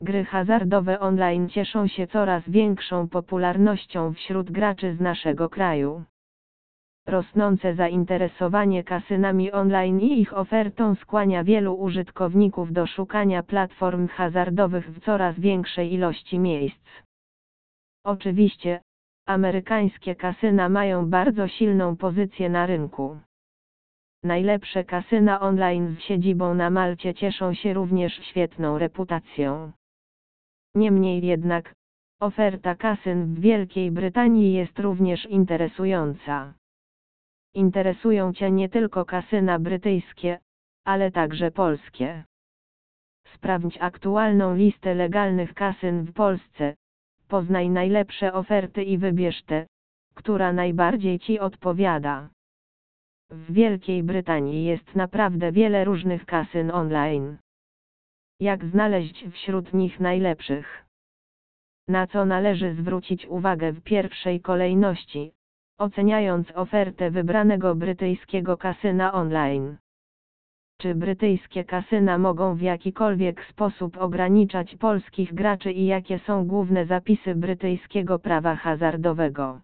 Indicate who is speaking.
Speaker 1: Gry hazardowe online cieszą się coraz większą popularnością wśród graczy z naszego kraju. Rosnące zainteresowanie kasynami online i ich ofertą skłania wielu użytkowników do szukania platform hazardowych w coraz większej ilości miejsc. Oczywiście, amerykańskie kasyna mają bardzo silną pozycję na rynku. Najlepsze kasyna online z siedzibą na Malcie cieszą się również świetną reputacją. Niemniej jednak, oferta kasyn w Wielkiej Brytanii jest również interesująca. Interesują Cię nie tylko kasyna brytyjskie, ale także polskie. Sprawdź aktualną listę legalnych kasyn w Polsce, poznaj najlepsze oferty i wybierz tę, która najbardziej Ci odpowiada. W Wielkiej Brytanii jest naprawdę wiele różnych kasyn online. Jak znaleźć wśród nich najlepszych? Na co należy zwrócić uwagę w pierwszej kolejności, oceniając ofertę wybranego brytyjskiego kasyna online? Czy brytyjskie kasyna mogą w jakikolwiek sposób ograniczać polskich graczy i jakie są główne zapisy brytyjskiego prawa hazardowego?